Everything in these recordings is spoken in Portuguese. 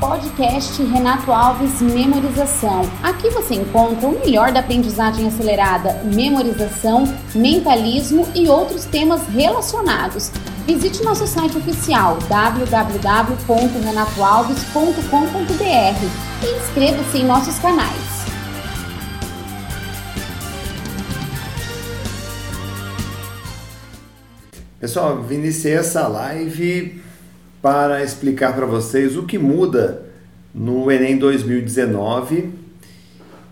podcast Renato Alves Memorização. Aqui você encontra o melhor da aprendizagem acelerada, memorização, mentalismo e outros temas relacionados. Visite nosso site oficial www.renatoalves.com.br e inscreva-se em nossos canais. Pessoal, iniciei essa live para explicar para vocês o que muda no Enem 2019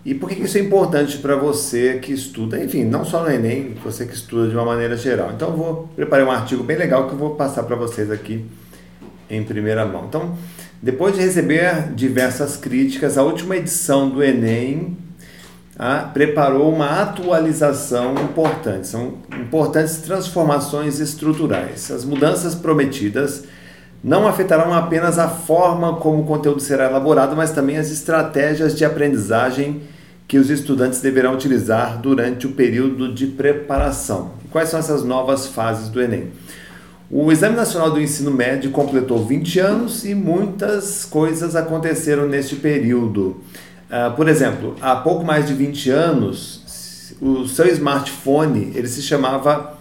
e por que isso é importante para você que estuda, enfim, não só no Enem, você que estuda de uma maneira geral. Então eu vou preparar um artigo bem legal que eu vou passar para vocês aqui em primeira mão. Então, depois de receber diversas críticas, a última edição do Enem ah, preparou uma atualização importante. São importantes transformações estruturais. As mudanças prometidas não afetarão apenas a forma como o conteúdo será elaborado, mas também as estratégias de aprendizagem que os estudantes deverão utilizar durante o período de preparação. Quais são essas novas fases do Enem? O Exame Nacional do Ensino Médio completou 20 anos e muitas coisas aconteceram neste período. Uh, por exemplo, há pouco mais de 20 anos, o seu smartphone ele se chamava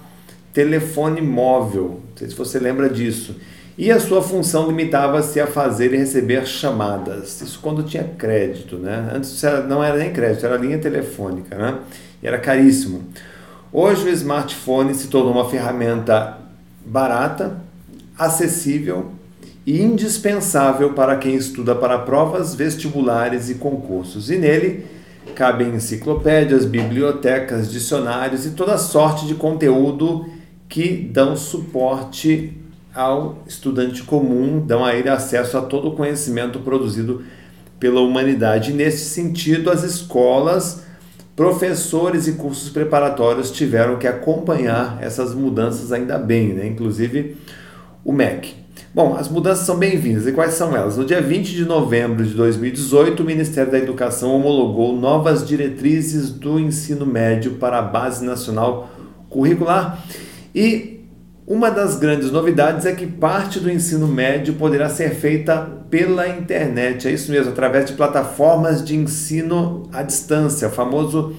telefone móvel. Não sei se você lembra disso. E a sua função limitava-se a fazer e receber chamadas. Isso quando tinha crédito, né? Antes não era nem crédito, era linha telefônica, né? E era caríssimo. Hoje o smartphone se tornou uma ferramenta barata, acessível e indispensável para quem estuda para provas vestibulares e concursos. E nele cabem enciclopédias, bibliotecas, dicionários e toda sorte de conteúdo que dão suporte ao estudante comum, dão a ele acesso a todo o conhecimento produzido pela humanidade. E nesse sentido, as escolas, professores e cursos preparatórios tiveram que acompanhar essas mudanças ainda bem, né? inclusive o MEC. Bom, as mudanças são bem-vindas. E quais são elas? No dia 20 de novembro de 2018, o Ministério da Educação homologou novas diretrizes do ensino médio para a Base Nacional Curricular. E uma das grandes novidades é que parte do ensino médio poderá ser feita pela internet. É isso mesmo, através de plataformas de ensino à distância, o famoso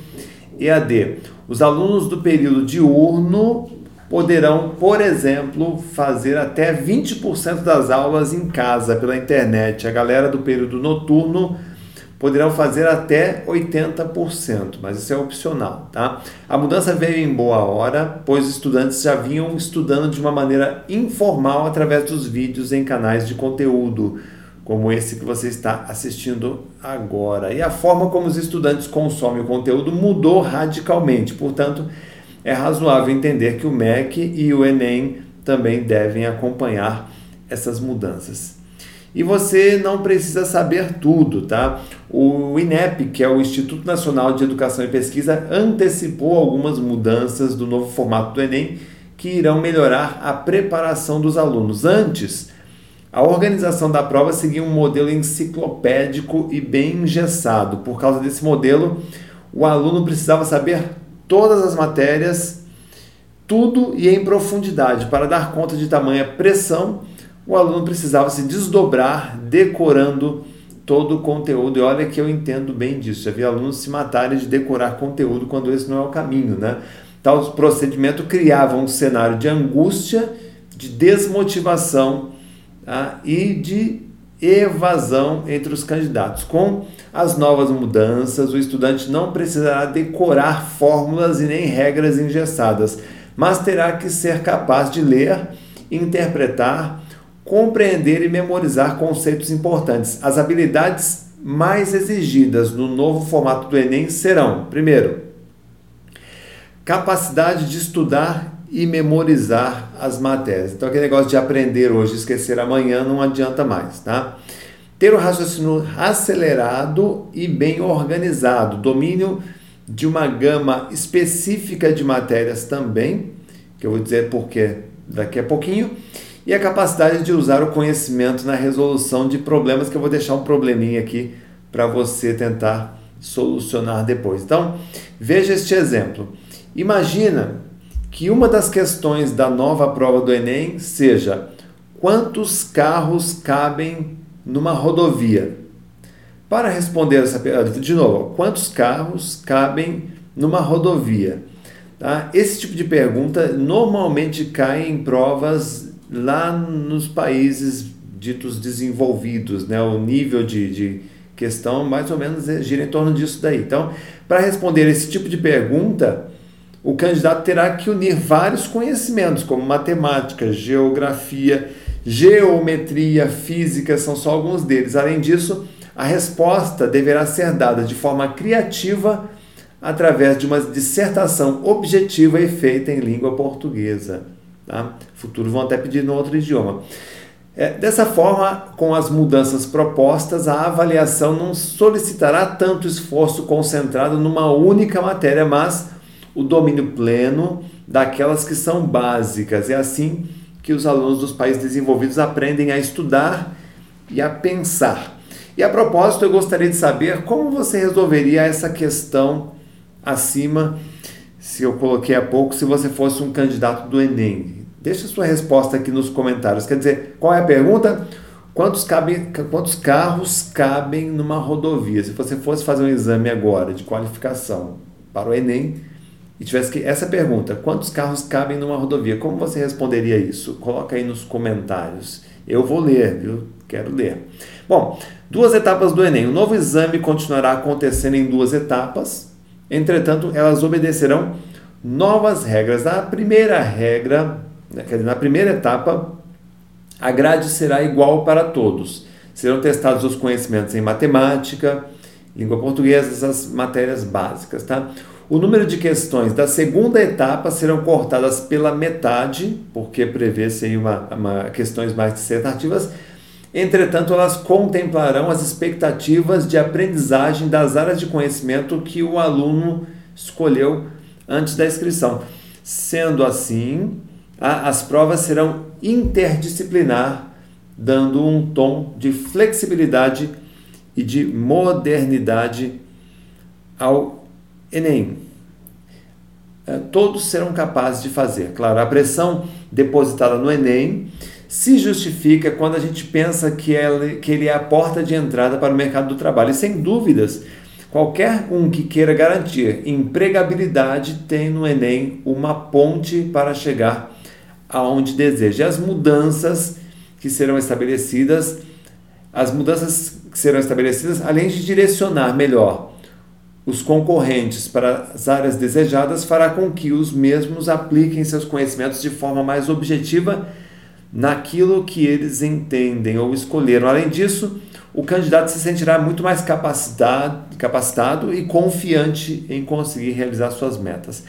EAD. Os alunos do período diurno poderão, por exemplo, fazer até 20% das aulas em casa pela internet. A galera do período noturno poderão fazer até 80%, mas isso é opcional, tá? A mudança veio em boa hora, pois estudantes já vinham estudando de uma maneira informal através dos vídeos em canais de conteúdo, como esse que você está assistindo agora. E a forma como os estudantes consomem o conteúdo mudou radicalmente, portanto, é razoável entender que o MEC e o Enem também devem acompanhar essas mudanças. E você não precisa saber tudo, tá? O INEP, que é o Instituto Nacional de Educação e Pesquisa, antecipou algumas mudanças do novo formato do Enem que irão melhorar a preparação dos alunos. Antes, a organização da prova seguia um modelo enciclopédico e bem engessado. Por causa desse modelo, o aluno precisava saber todas as matérias, tudo e em profundidade. Para dar conta de tamanha pressão, o aluno precisava se desdobrar decorando todo o conteúdo. E olha que eu entendo bem disso. Já vi alunos se matarem de decorar conteúdo quando esse não é o caminho, né? Tal procedimento criava um cenário de angústia, de desmotivação tá? e de evasão entre os candidatos. Com as novas mudanças, o estudante não precisará decorar fórmulas e nem regras engessadas, mas terá que ser capaz de ler, interpretar, compreender e memorizar conceitos importantes. As habilidades mais exigidas no novo formato do Enem serão: primeiro, capacidade de estudar e memorizar as matérias. Então, aquele negócio de aprender hoje, esquecer amanhã, não adianta mais, tá? Ter o raciocínio acelerado e bem organizado, domínio de uma gama específica de matérias também, que eu vou dizer porque daqui a pouquinho, e a capacidade de usar o conhecimento na resolução de problemas, que eu vou deixar um probleminha aqui para você tentar solucionar depois. Então, veja este exemplo. Imagina que uma das questões da nova prova do Enem seja quantos carros cabem numa rodovia? Para responder essa pergunta, de novo, quantos carros cabem numa rodovia? Tá? Esse tipo de pergunta normalmente cai em provas lá nos países ditos desenvolvidos, né? o nível de, de questão mais ou menos gira em torno disso daí. Então, para responder esse tipo de pergunta, o candidato terá que unir vários conhecimentos, como matemática, geografia, geometria, física, são só alguns deles. Além disso, a resposta deverá ser dada de forma criativa através de uma dissertação objetiva e feita em língua portuguesa. Tá? Futuro vão até pedir no outro idioma. É, dessa forma, com as mudanças propostas, a avaliação não solicitará tanto esforço concentrado numa única matéria, mas o domínio pleno daquelas que são básicas. É assim que os alunos dos países desenvolvidos aprendem a estudar e a pensar. E a propósito, eu gostaria de saber como você resolveria essa questão acima, se eu coloquei há pouco, se você fosse um candidato do Enem. Deixe sua resposta aqui nos comentários. Quer dizer, qual é a pergunta? Quantos, cabe, quantos carros cabem numa rodovia? Se você fosse fazer um exame agora de qualificação para o Enem e tivesse que essa pergunta, quantos carros cabem numa rodovia? Como você responderia isso? Coloca aí nos comentários. Eu vou ler, viu? Quero ler. Bom, duas etapas do Enem. O novo exame continuará acontecendo em duas etapas. Entretanto, elas obedecerão novas regras. Na primeira regra, né, na primeira etapa, a grade será igual para todos. Serão testados os conhecimentos em matemática, língua portuguesa, as matérias básicas, tá? O número de questões da segunda etapa serão cortadas pela metade, porque prevê-se uma, uma, questões mais dissertativas, Entretanto, elas contemplarão as expectativas de aprendizagem das áreas de conhecimento que o aluno escolheu antes da inscrição. Sendo assim, as provas serão interdisciplinar, dando um tom de flexibilidade e de modernidade ao Enem. É, todos serão capazes de fazer. Claro, a pressão depositada no Enem se justifica quando a gente pensa que ele, que ele é a porta de entrada para o mercado do trabalho. E sem dúvidas, qualquer um que queira garantir empregabilidade tem no Enem uma ponte para chegar aonde deseja. As mudanças que serão estabelecidas, as mudanças que serão estabelecidas, além de direcionar melhor os concorrentes para as áreas desejadas, fará com que os mesmos apliquem seus conhecimentos de forma mais objetiva naquilo que eles entendem ou escolheram. Além disso, o candidato se sentirá muito mais capacitado, capacitado e confiante em conseguir realizar suas metas.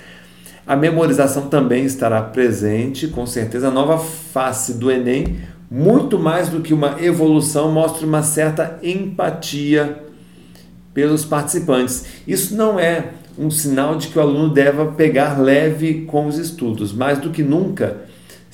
A memorização também estará presente, com certeza. A nova face do Enem, muito mais do que uma evolução, mostra uma certa empatia pelos participantes. Isso não é um sinal de que o aluno deva pegar leve com os estudos. Mais do que nunca,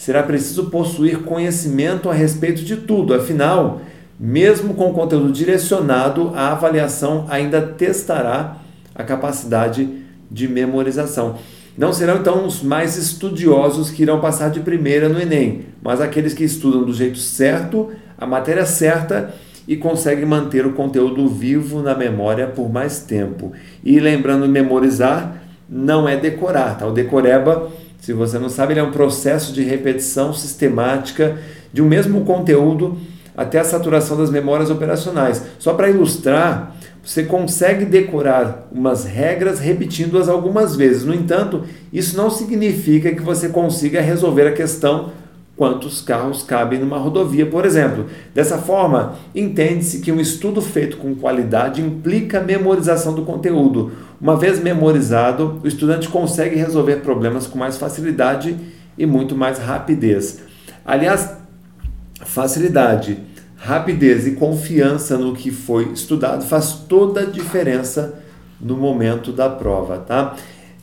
será preciso possuir conhecimento a respeito de tudo, afinal, mesmo com conteúdo direcionado, a avaliação ainda testará a capacidade de memorização. Não serão então os mais estudiosos que irão passar de primeira no Enem, mas aqueles que estudam do jeito certo, a matéria certa e conseguem manter o conteúdo vivo na memória por mais tempo. E lembrando, memorizar não é decorar, tá? O decoreba se você não sabe, ele é um processo de repetição sistemática de um mesmo conteúdo até a saturação das memórias operacionais. Só para ilustrar, você consegue decorar umas regras repetindo-as algumas vezes. No entanto, isso não significa que você consiga resolver a questão quantos carros cabem numa rodovia, por exemplo. Dessa forma, entende-se que um estudo feito com qualidade implica memorização do conteúdo. Uma vez memorizado, o estudante consegue resolver problemas com mais facilidade e muito mais rapidez. Aliás, facilidade, rapidez e confiança no que foi estudado faz toda a diferença no momento da prova, tá?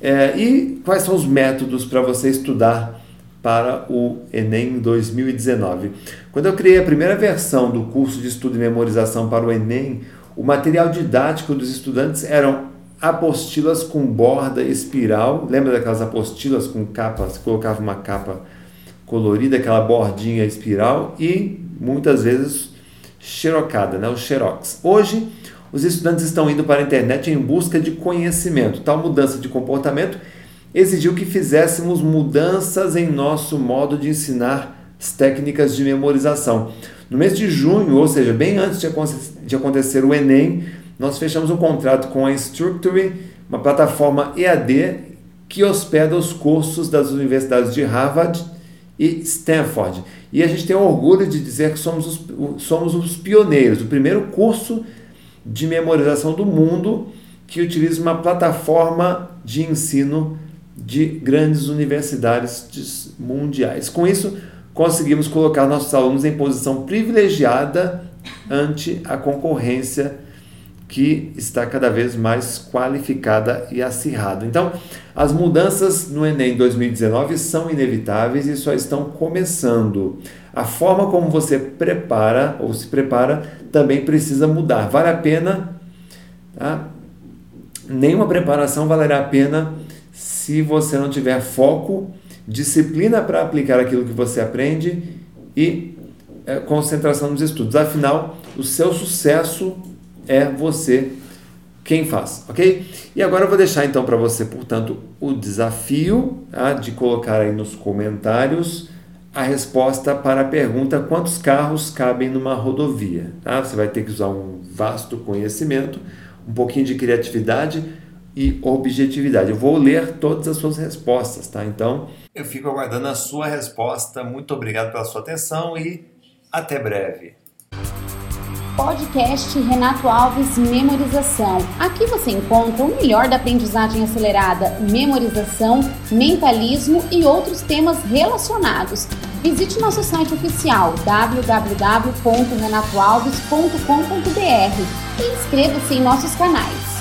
É, e quais são os métodos para você estudar para o Enem 2019. Quando eu criei a primeira versão do curso de estudo e memorização para o Enem, o material didático dos estudantes eram apostilas com borda espiral. Lembra daquelas apostilas com capa? Colocava uma capa colorida, aquela bordinha espiral e muitas vezes xerocada, né, o xerox. Hoje, os estudantes estão indo para a internet em busca de conhecimento. Tal mudança de comportamento exigiu que fizéssemos mudanças em nosso modo de ensinar as técnicas de memorização. No mês de junho, ou seja, bem antes de acontecer o Enem, nós fechamos um contrato com a Structure, uma plataforma EAD que hospeda os cursos das universidades de Harvard e Stanford. E a gente tem orgulho de dizer que somos os, somos os pioneiros, o primeiro curso de memorização do mundo que utiliza uma plataforma de ensino de grandes universidades mundiais. Com isso, conseguimos colocar nossos alunos em posição privilegiada ante a concorrência que está cada vez mais qualificada e acirrada. Então, as mudanças no Enem 2019 são inevitáveis e só estão começando. A forma como você prepara ou se prepara também precisa mudar. Vale a pena, tá? Nenhuma preparação valerá a pena se você não tiver foco, disciplina para aplicar aquilo que você aprende e é, concentração nos estudos. Afinal, o seu sucesso é você quem faz, ok? E agora eu vou deixar então para você, portanto, o desafio tá, de colocar aí nos comentários a resposta para a pergunta quantos carros cabem numa rodovia. Tá? Você vai ter que usar um vasto conhecimento, um pouquinho de criatividade e objetividade. Eu vou ler todas as suas respostas, tá? Então, eu fico aguardando a sua resposta. Muito obrigado pela sua atenção e até breve. Podcast Renato Alves Memorização. Aqui você encontra o melhor da aprendizagem acelerada, memorização, mentalismo e outros temas relacionados. Visite nosso site oficial www.renatoalves.com.br e inscreva-se em nossos canais.